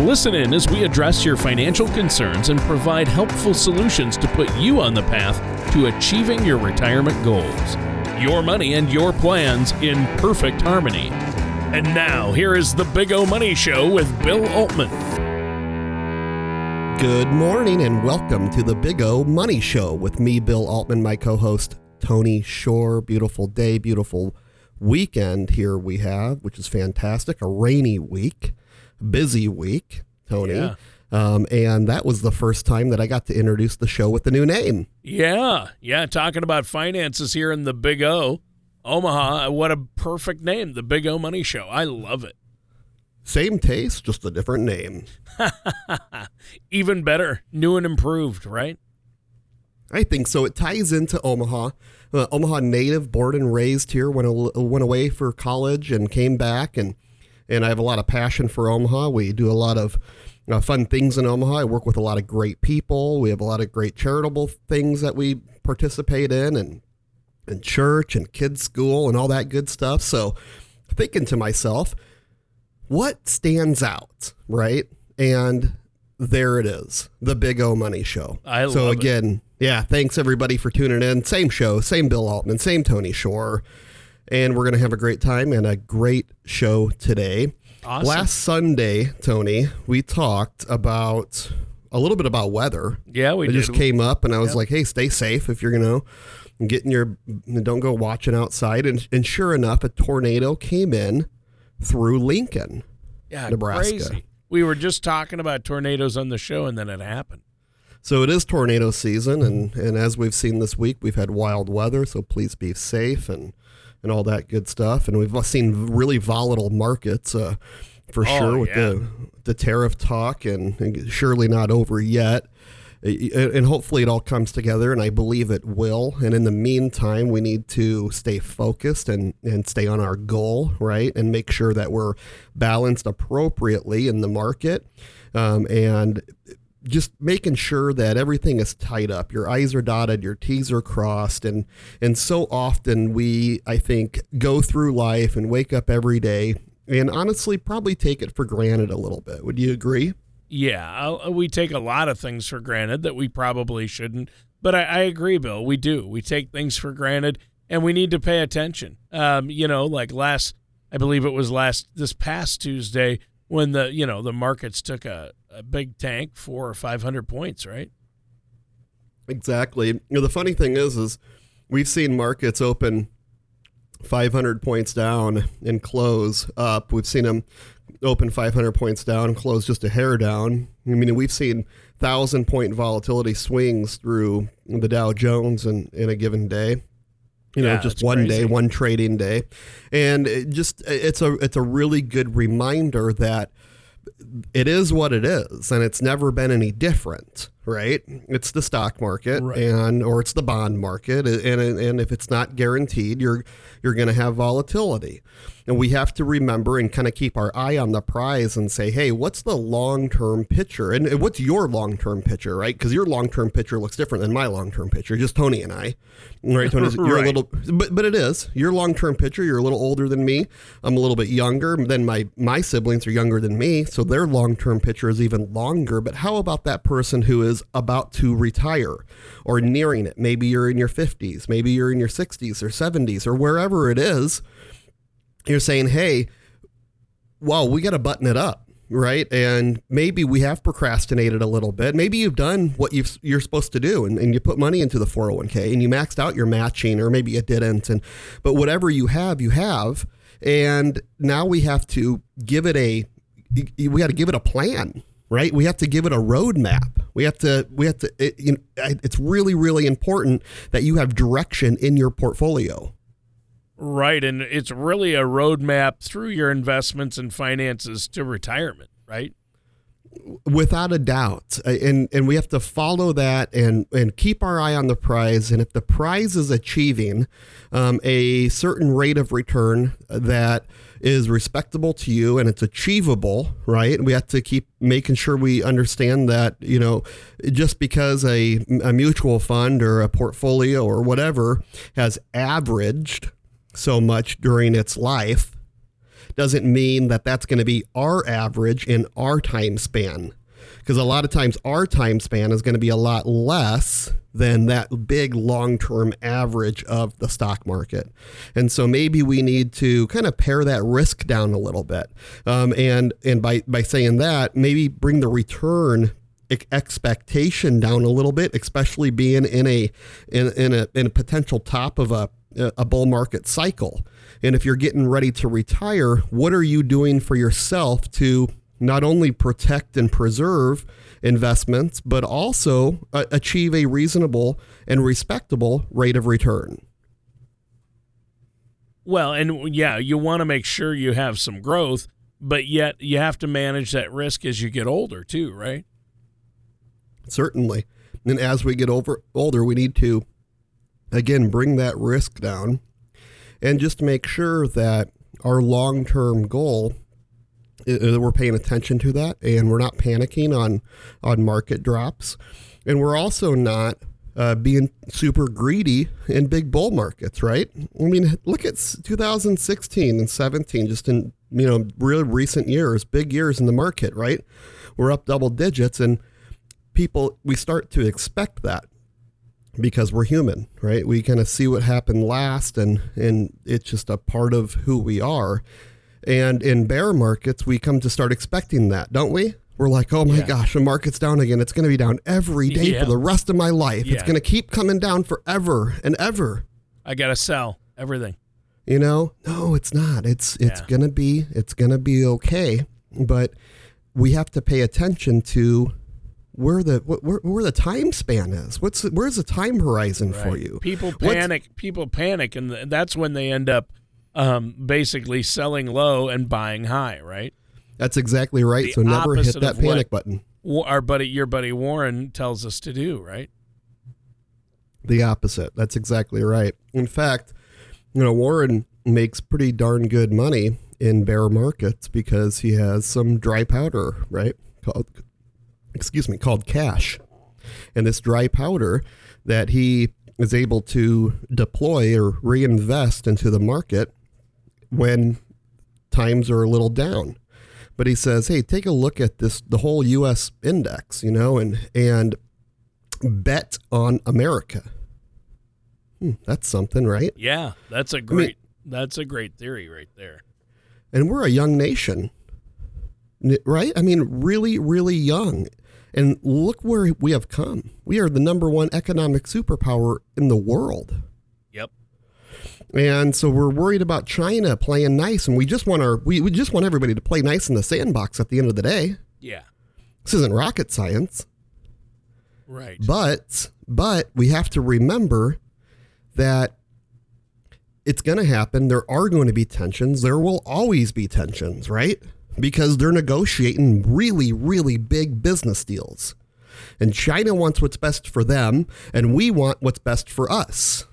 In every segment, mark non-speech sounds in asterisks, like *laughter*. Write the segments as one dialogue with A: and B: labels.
A: Listen in as we address your financial concerns and provide helpful solutions to put you on the path to achieving your retirement goals. Your money and your plans in perfect harmony. And now, here is the Big O Money Show with Bill Altman.
B: Good morning and welcome to the Big O Money Show with me, Bill Altman, my co host, Tony Shore. Beautiful day, beautiful weekend here we have, which is fantastic. A rainy week busy week, Tony.
A: Yeah.
B: Um, and that was the first time that I got to introduce the show with the new name.
A: Yeah, yeah, talking about finances here in the Big O, Omaha. What a perfect name, the Big O Money Show. I love it.
B: Same taste, just a different name. *laughs*
A: Even better, new and improved, right?
B: I think so. It ties into Omaha. Uh, Omaha native, born and raised here, went, went away for college and came back and and I have a lot of passion for Omaha. We do a lot of uh, fun things in Omaha. I work with a lot of great people. We have a lot of great charitable things that we participate in, and and church and kids school and all that good stuff. So, thinking to myself, what stands out, right? And there it is, the Big O Money Show.
A: I
B: so again,
A: it.
B: yeah, thanks everybody for tuning in. Same show, same Bill Altman, same Tony Shore and we're going to have a great time and a great show today.
A: Awesome.
B: Last Sunday, Tony, we talked about a little bit about weather.
A: Yeah, we
B: just came up, and I was yep. like, "Hey, stay safe if you're going to get in your don't go watching outside." And, and sure enough, a tornado came in through Lincoln,
A: yeah,
B: Nebraska.
A: Crazy. We were just talking about tornadoes on the show, and then it happened.
B: So it is tornado season, and and as we've seen this week, we've had wild weather. So please be safe and and all that good stuff. And we've seen really volatile markets uh, for oh, sure with yeah. the the tariff talk, and, and, surely not over yet. And hopefully it all comes together, and I believe it will. And in the meantime, we need to stay focused and, and stay on our goal, right? And make sure that we're balanced appropriately in the market. Um, and just making sure that everything is tied up. Your I's are dotted, your T's are crossed, and and so often we, I think, go through life and wake up every day and honestly probably take it for granted a little bit. Would you agree?
A: Yeah, we take a lot of things for granted that we probably shouldn't. But I, I agree, Bill. We do. We take things for granted, and we need to pay attention. Um, you know, like last, I believe it was last this past Tuesday when the you know the markets took a, a big tank, four or five hundred points, right?
B: Exactly. You know, the funny thing is, is we've seen markets open 500 points down and close up. We've seen them open 500 points down, close just a hair down. I mean, we've seen thousand point volatility swings through the Dow Jones in, in a given day. You know,
A: yeah,
B: just one
A: crazy.
B: day, one trading day, and it just it's a it's a really good reminder that it is what it is and it's never been any different right? It's the stock market
A: right.
B: and or it's the bond market and and if it's not guaranteed you're you're going to have volatility. And we have to remember and kind of keep our eye on the prize and say hey what's the long-term picture? And what's your long-term picture right? Because your long-term picture looks different than my long-term picture just tony and i right tony? *laughs* You're
A: right.
B: a little but but it is. Your long-term picture you're a little older than me. I'm a little bit younger than my my siblings are younger than me so their long-term picture is even longer. But how about that person who is about to retire or nearing it maybe you're in your 50s maybe you're in your 60s or 70s or wherever it is you're saying, hey, well, we got to button it up, right? And maybe we have procrastinated a little bit. Maybe you've done what you are supposed to do and, and you put money into the 401k and you maxed out your matching, or maybe you didn't. And but whatever you have, you have. And now we have to give it a we got to give it a plan, right? We have to give it a roadmap. We have to we have to it, you know, it's really really important that you have direction in your portfolio.
A: Right. And it's really a roadmap through your investments and finances to retirement, right?
B: Without a doubt and and we have to follow that and and keep our eye on the prize. And if the prize is achieving um, a certain rate of return that is respectable to you and it's achievable right? We have to keep making sure we understand that you know just because a, a mutual fund or a portfolio or whatever has averaged so much during its life doesn't mean that that's going to be our average in our time span. Because a lot of times our time span is going to be a lot less than that big long term average of the stock market. And so maybe we need to kind of pare that risk down a little bit. Um, and and by, by saying that, maybe bring the return expectation down a little bit, especially being in a in, in a in a potential top of a a bull market cycle. And if you're getting ready to retire, what are you doing for yourself to not only protect and preserve investments, but also uh, achieve a reasonable and respectable rate of return?
A: Well, and yeah, you want to make sure you have some growth, but yet you have to manage that risk as you get older too, right?
B: Certainly. And as we get over older, we need to again bring that risk down and just make sure that our long-term goal that we're paying attention to that and we're not panicking on on market drops. And we're also not uh, being super greedy in big bull markets right? I mean look at 2016 and 17 just in you know real recent years big years in the market right? We're up double digits and people we start to expect that because we're human, right? We kind of see what happened last and and it's just a part of who we are. And in bear markets, we come to start expecting that, don't we? We're like, oh my yeah. gosh, the market's down again. It's going to be down every day yeah. for the rest of my life. Yeah. It's going to keep coming down forever and ever.
A: I got to sell everything.
B: You know? No, it's not. It's it's going to be it's going to be okay, but we have to pay attention to where the where, where the time span is. What's where's the time horizon right. for you?
A: People panic. What's, people panic, and that's when they end up um, basically selling low and buying high. Right.
B: That's exactly right. The so never hit that panic button.
A: Our buddy, your buddy Warren, tells us to do. Right.
B: The opposite. That's exactly right. In fact, you know Warren makes pretty darn good money in bear markets because he has some dry powder, right? Called excuse me, called cash. And this dry powder that he is able to deploy or reinvest into the market when times are a little down. But he says, "Hey, take a look at this the whole US index, you know, and and bet on America." Hmm, that's something, right?
A: Yeah, that's a great I mean, that's a great theory right there.
B: And we're a young nation. Right? I mean, really really young. And look where we have come. We are the number one economic superpower in the world.
A: Yep.
B: And so we're worried about China playing nice, and we just want our we, we just want everybody to play nice in the sandbox at the end of the day.
A: Yeah.
B: This isn't rocket science.
A: Right.
B: But but we have to remember that it's going to happen. There are going to be tensions. There will always be tensions, right? Because they're negotiating really, really big business deals. And China wants what's best for them, and we want what's best for us.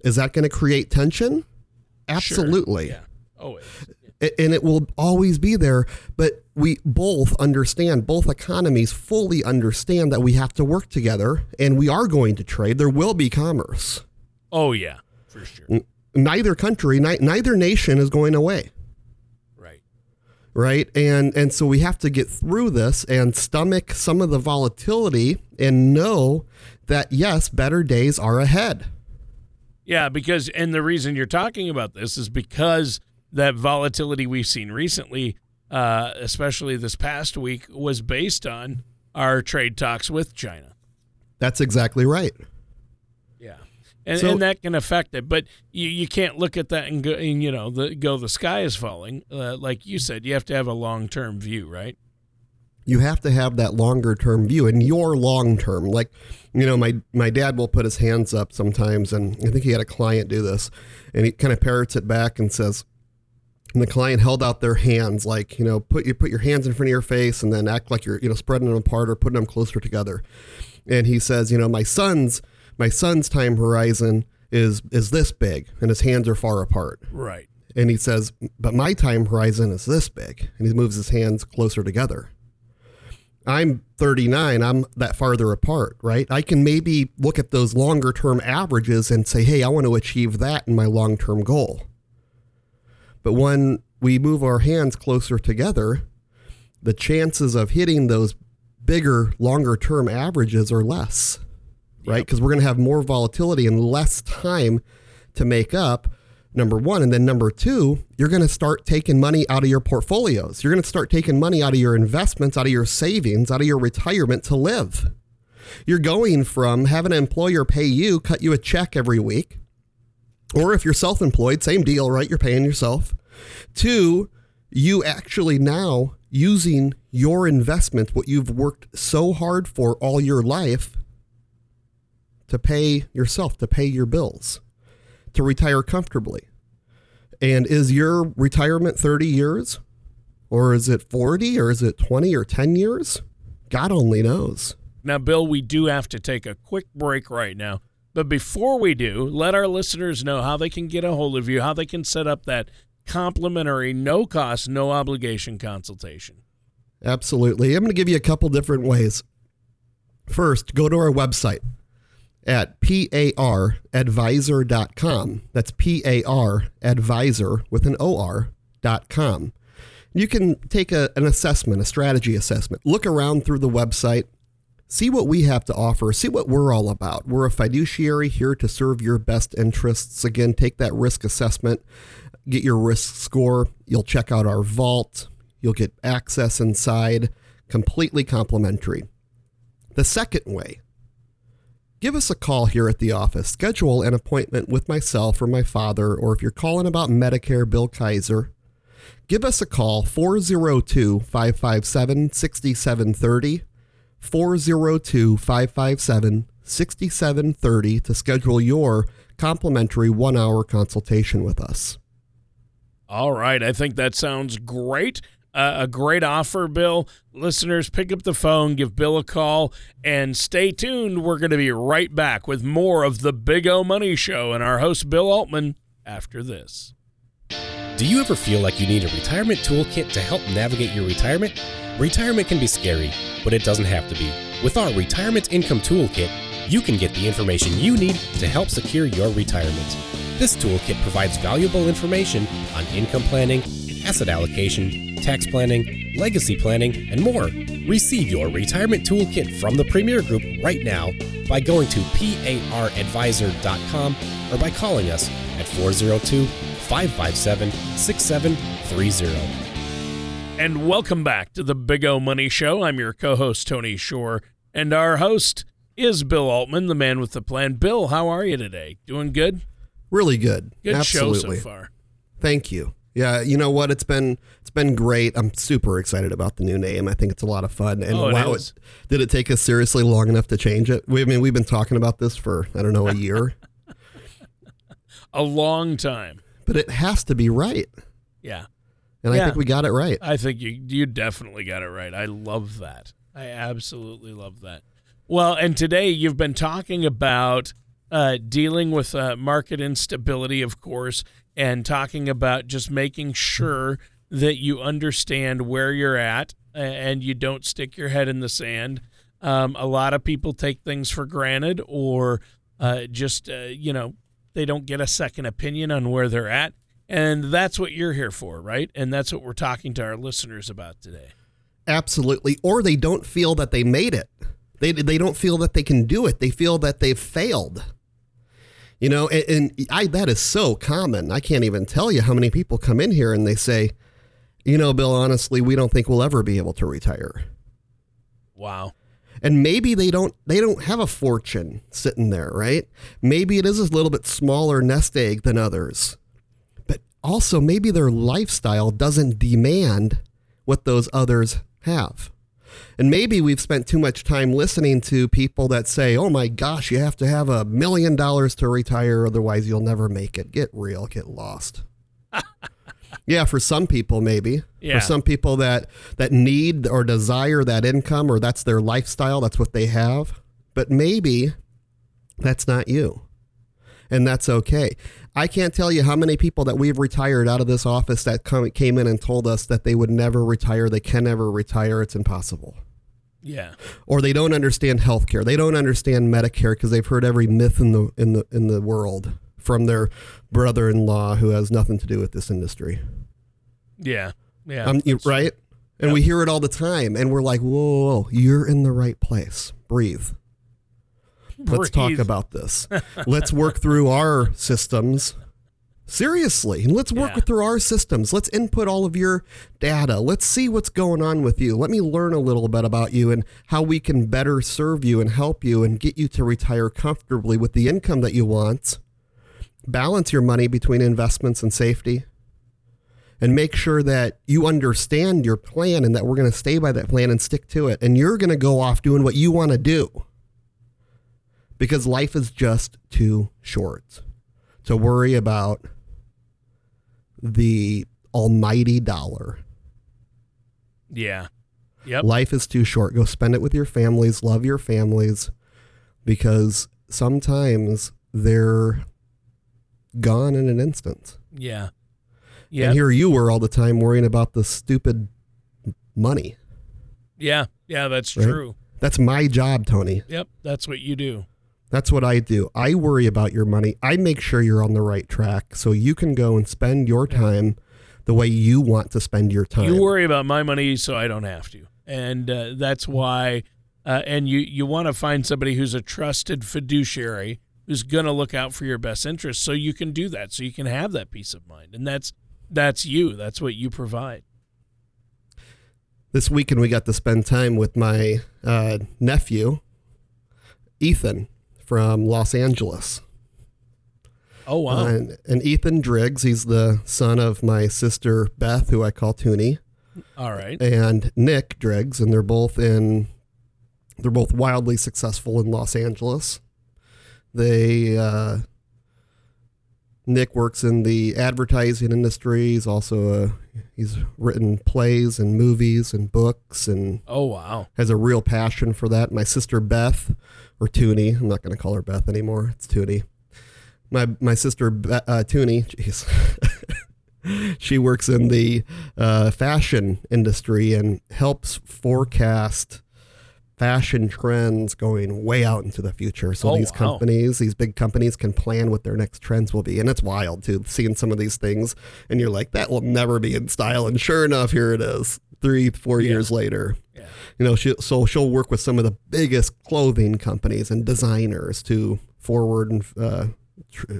B: Is that going to create tension? Absolutely.
A: Sure. Yeah. Always.
B: And it will always be there, but we both understand, both economies fully understand that we have to work together and we are going to trade. There will be commerce.
A: Oh, yeah, for sure.
B: Neither country, neither nation is going away right? And and so we have to get through this and stomach some of the volatility and know that yes better days are ahead.
A: Yeah because and the reason you're talking about this is because that volatility we've seen recently uh, especially this past week was based on our trade talks with china.
B: That's exactly right
A: and, so, and that can affect it. But you, you can't look at that and go, and, you know, the, go the sky is falling. Uh, like you said, you have to have a long term view, right?
B: You have to have that longer term view, and your long term. Like, you know, my my dad will put his hands up sometimes, and I think he had a client do this, and he kind of parrots it back and says, And the client held out their hands, like you know, put you put your hands in front of your face, and then act like you're you know spreading them apart or putting them closer together. And he says, you know, my son's my son's time horizon is is this big, and his hands are far apart.
A: Right.
B: And he says, but my time horizon is this big, and he moves his hands closer together. I'm 39, I'm that farther apart, right? I can maybe look at those longer term averages and say, hey, I want to achieve that in my long term goal. But when we move our hands closer together, the chances of hitting those bigger, longer term averages are less, right? Because we're going to have more volatility and less time to make up number one. And then number two, you're going to start taking money out of your portfolios. You're going to start taking money out of your investments, out of your savings, out of your retirement to live. You're going from having an employer pay you, cut you a check every week, or if you're self employed, same deal, right? You're paying yourself, to you actually now using your investment, what you've worked so hard for all your life, to pay yourself, to pay your bills to retire comfortably. And is your retirement 30 years? Or is it 40? Or is it 20 or 10 years? God only knows.
A: Now, Bill, we do have to take a quick break right now. But before we do, let our listeners know how they can get a hold of you, how they can set up that complimentary, no cost, no obligation consultation.
B: Absolutely. I'm going to give you a couple different ways. First, go to our website, at paradvisor.com. That's P A R advisor with an O R dot com. You can take a, an assessment, a strategy assessment. Look around through the website, see what we have to offer, see what we're all about. We're a fiduciary here to serve your best interests. Again, take that risk assessment, get your risk score. You'll check out our vault, you'll get access inside, completely complimentary. The second way, give us a call here at the office. Schedule an appointment with myself or my father, or if you're calling about Medicare, Bill Kaiser, give us a call 402 557 6730. 402 557 6730 to schedule your complimentary one hour consultation with us.
A: All right. I think that sounds great a great offer, Bill. Listeners, pick up the phone, give Bill a call, and stay tuned. We're going to be right back with more of the Big O Money Show and our host, Bill Altman, after this.
C: Do you ever feel like you need a retirement toolkit to help navigate your retirement? Retirement can be scary, but it doesn't have to be. With our Retirement Income Toolkit, you can get the information you need to help secure your retirement. This toolkit provides valuable information on income planning, asset allocation, tax planning, legacy planning, and more. Receive your retirement toolkit from the Premier Group right now by going to paradvisor.com or by calling us at 402 557 6730.
A: And welcome back to the Big O Money Show. I'm your co host, Tony Shore, and our host is Bill Altman, the man with the plan. Bill, how are you today? Doing good?
B: Really good.
A: Good
B: Absolutely.
A: show so far.
B: Thank you. Yeah, you know what? It's been it's been great. I'm super excited about the new name. I think it's a lot of fun. And
A: oh, it
B: wow, it, did it take us seriously long enough to change it? We, I mean, we've been talking about this for I don't know a year, *laughs*
A: a long time.
B: but it has to be right.
A: Yeah,
B: And I think we got it right.
A: I think you you definitely got it right. I love that. I absolutely love that. Well, and today you've been talking about uh, dealing with uh, market instability, of course, and talking about just making sure that you understand where you're at and you don't stick your head in the sand. Um, a lot of people take things for granted or uh, just, uh, you know, they don't get a second opinion on where they're at. And that's what you're here for, right? And that's what we're talking to our listeners about today.
B: Absolutely. Or they don't feel that they made it. They they don't feel that they can do it. They feel that they've failed. You know, and, and I that is so common. I can't even tell you how many people come in here and they say, "You know, Bill, honestly, we don't think we'll ever be able to retire."
A: Wow.
B: and maybe they don't they don't have a fortune sitting there right maybe it is a little bit smaller nest egg than others but also maybe their lifestyle doesn't demand what those others have and maybe we've spent too much time listening to people that say oh my gosh you have to have a million dollars to retire otherwise you'll never make it get real get lost *laughs* Yeah, for some people maybe.
A: Yeah.
B: For some people that that need or desire that income or that's their lifestyle, that's what they have. But maybe that's not you. And that's okay. I can't tell you how many people that we've retired out of this office that come, came in and told us that they would never retire, they can never retire, it's impossible.
A: Yeah.
B: Or they don't understand healthcare. They don't understand Medicare because they've heard every myth in the in the in the world from their brother-in-law who has nothing to do with this industry.
A: Yeah. Yeah.
B: Um, you- right? And
A: Yep.
B: we hear it all the time, and we're like, whoa, whoa, whoa, you're in the right place. Breathe. Let's talk about this. let's work through our systems. Seriously, let's work
A: Yeah.
B: through our systems. Let's input all of your data. Let's see what's going on with you. Let me learn a little bit about you and how we can better serve you and help you and get you to retire comfortably with the income that you want. Balance your money between investments and safety and make sure that you understand your plan and that we're going to stay by that plan and stick to it. And you're going to go off doing what you want to do because life is just too short to worry about the almighty dollar.
A: Yeah. Yep.
B: Life is too short. Go spend it with your families, love your families because sometimes they're gone in an instant.
A: Yeah. Yeah.
B: And here you were all the time worrying about the stupid money.
A: Yeah. Yeah. That's
B: Right?
A: true.
B: That's my job, Tony.
A: Yep. That's what you do.
B: That's what I do. I worry about your money. I make sure you're on the right track so you can go and spend your time the way you want to spend your time.
A: You worry about my money, so I don't have to, and uh, that's why. Uh, and you you want to find somebody who's a trusted fiduciary who's going to look out for your best interests, so you can do that, so you can have that peace of mind, and that's that's you. That's what you provide.
B: this weekend we got to spend time with my uh, nephew, Ethan from Los Angeles.
A: Oh wow!
B: And, and Ethan Driggs, he's the son of my sister Beth, who I call Toonie,
A: All right.
B: and Nick Driggs, and they're both in they're both wildly successful in Los Angeles. They uh, Nick works in the advertising industry. He's also a, he's written plays and movies and books and
A: Oh wow!
B: has a real passion for that. My sister Beth, or Toonie, I'm not going to call her Beth anymore. It's Toonie. My my sister Be- uh, Toonie, jeez, *laughs* she works in the uh, fashion industry and helps forecast fashion trends going way out into the future. So
A: Oh,
B: these
A: wow.
B: companies, these big companies, can plan what their next trends will be, and it's wild too. Seeing some of these things, and you're like, that will never be in style, and sure enough, here it is. Three, four
A: Yeah.
B: years later,
A: Yeah.
B: you know, she, so she'll work with some of the biggest clothing companies and designers to forward and uh, tr-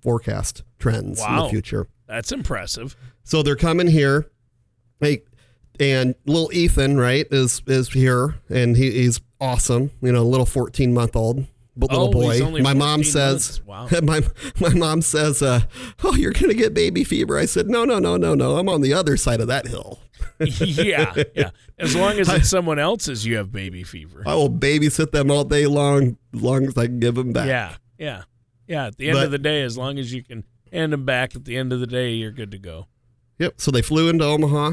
B: forecast trends in the future.
A: That's impressive.
B: So they're coming here. Hey, and little Ethan, right, is is here, and he, he's awesome. You know, little fourteen month old little
A: Oh,
B: boy. My mom
A: 14
B: says.
A: Wow. *laughs*
B: my my mom says, uh, "Oh, you're gonna get baby fever." I said, "No, no, no, no, no. I'm on the other side of that hill. *laughs*
A: yeah, yeah. As long as *laughs* it's someone else's, you have baby fever.
B: I will babysit them all day long, as long as I can give them back."
A: Yeah, yeah, yeah. At the end
B: But-
A: of the day, as long as you can hand them back at the end of the day, you're good to go.
B: Yep. So they flew into Omaha.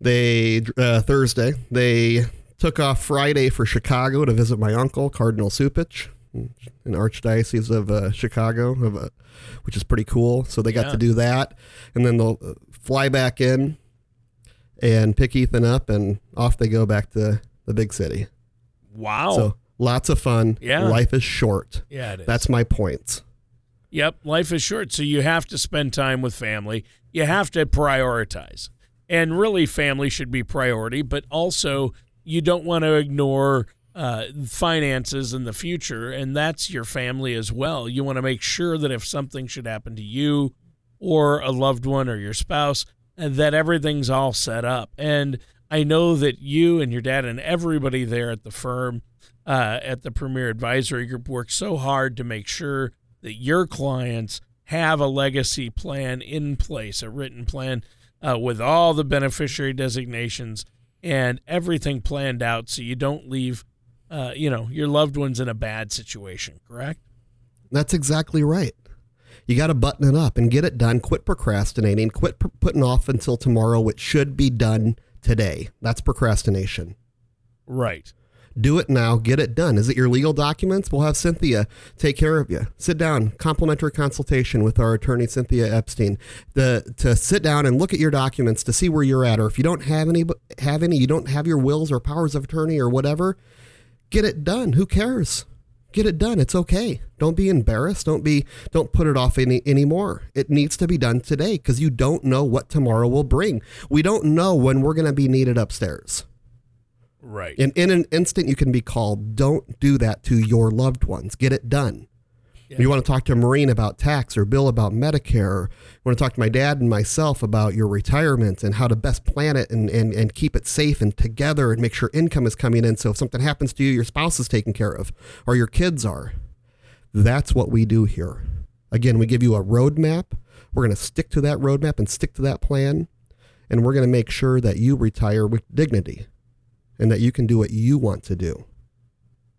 B: They uh, Thursday. They took off Friday for Chicago to visit my uncle Cardinal Cupich in Archdiocese of uh, Chicago, of, uh, which is pretty cool. So they got
A: Yeah.
B: to do that, and then they'll fly back in and pick Ethan up, and off they go back to the big city.
A: Wow.
B: So lots of fun.
A: Yeah.
B: Life is short.
A: yeah, it is.
B: That's my point.
A: Yep, life is short, so you have to spend time with family. You have to prioritize. And really, family should be priority, but also you don't want to ignore uh, finances in the future, and that's your family as well. You want to make sure that if something should happen to you or a loved one or your spouse, uh, that everything's all set up. And I know that you and your dad and everybody there at the firm, uh, at the Premier Advisory Group, work so hard to make sure that your clients have a legacy plan in place, a written plan uh, with all the beneficiary designations and everything planned out, so you don't leave, uh, you know, your loved ones in a bad situation. Correct?
B: That's exactly right. You got to button it up and get it done. Quit procrastinating. Quit pr- putting off until tomorrow, which should be done today. That's procrastination.
A: Right.
B: Do it now. Get it done. Is it your legal documents? We'll have Cynthia take care of you. Sit down. Complimentary consultation with our attorney Cynthia Epstein. The to sit down and look at your documents to see where you're at, or if you don't have any, have any, you don't have your wills or powers of attorney or whatever. Get it done. Who cares? Get it done. It's okay. Don't be embarrassed. Don't be. Don't put it off any anymore. It needs to be done today because you don't know what tomorrow will bring. We don't know when we're going to be needed upstairs.
A: Right.
B: And in an instant, you can be called. Don't do that to your loved ones. Get it done.
A: Yeah.
B: You want to talk to a Marine about tax or Bill about Medicare, or you want to talk to my dad and myself about your retirement and how to best plan it and, and, and keep it safe and together and make sure income is coming in. So if something happens to you, your spouse is taken care of or your kids are. That's what we do here. Again, we give you a roadmap. We're going to stick to that roadmap and stick to that plan. And we're going to make sure that you retire with dignity and that you can do what you want to do.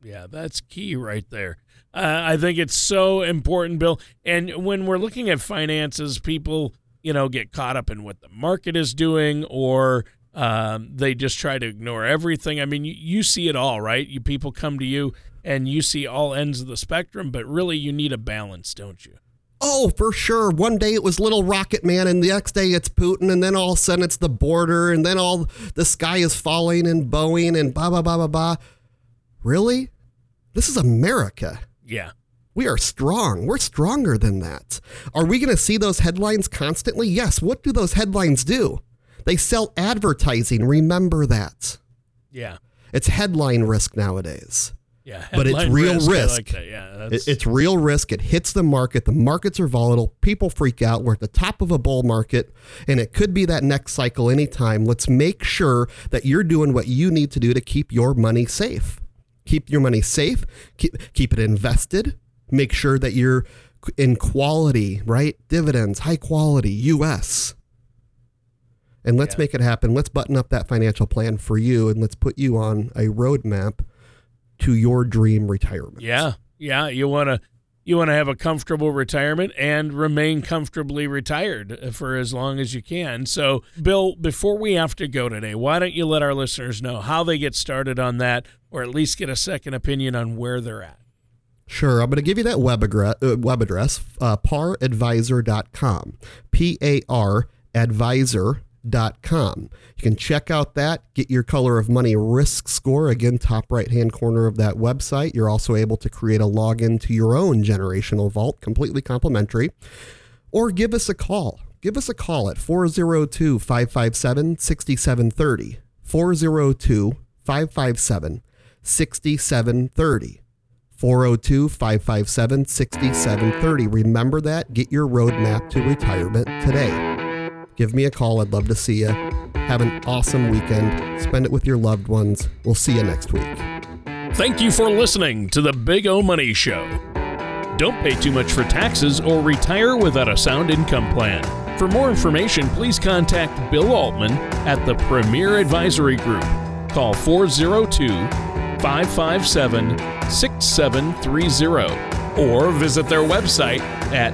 A: Yeah, that's key right there. Uh, I think it's so important, Bill. And when we're looking at finances, people, you know, get caught up in what the market is doing or um, they just try to ignore everything. I mean, you, you see it all, right? You people come to you and you see all ends of the spectrum, but really you need a balance, don't you?
B: Oh, for sure. One day it was Little Rocket Man, and the next day it's Putin, and then all of a sudden it's the border, and then all the sky is falling and Boeing and blah, blah, blah, blah, blah. Really? This is America.
A: Yeah.
B: We are strong. We're stronger than that. Are we going to see those headlines constantly? Yes. What do those headlines do? They sell advertising. Remember that.
A: Yeah.
B: It's headline risk nowadays.
A: Yeah.
B: But it's real
A: I
B: risk.
A: like that. Yeah.
B: It- It's real risk. It hits the market. The markets are volatile. People freak out. We're at the top of a bull market, and it could be that next cycle anytime. Let's make sure that you're doing what you need to do to keep your money safe. Keep your money safe. Keep keep it invested. Make sure that you're in quality, right? Dividends, high quality, U.S. And let's
A: Yeah.
B: make it happen. Let's button up that financial plan for you, and let's put you on a roadmap to your dream retirement.
A: yeah. Yeah. You want to. You want to have a comfortable retirement and remain comfortably retired for as long as you can. So, Bill, before we have to go today, why don't you let our listeners know how they get started on that or at least get a second opinion on where they're at?
B: Sure. I'm going to give you that web, address, uh, web address uh, paradvisor.com. P A R advisor.com. You can check out that, get your color of money risk score. Again, top right hand corner of that website. You're also able to create a login to your own generational vault, completely complimentary. Or give us a call. Give us a call at 402 557 6730. 402 557 6730. 402 557 6730. Remember that. Get your roadmap to retirement today. Give me a call. I'd love to see you. Have an awesome weekend. Spend it with your loved ones. We'll see you next week.
A: Thank you for listening to the Big O Money Show. Don't pay too much for taxes or retire without a sound income plan. For more information, please contact Bill Altman at the Premier Advisory Group. Call 402 557 6730 or visit their website at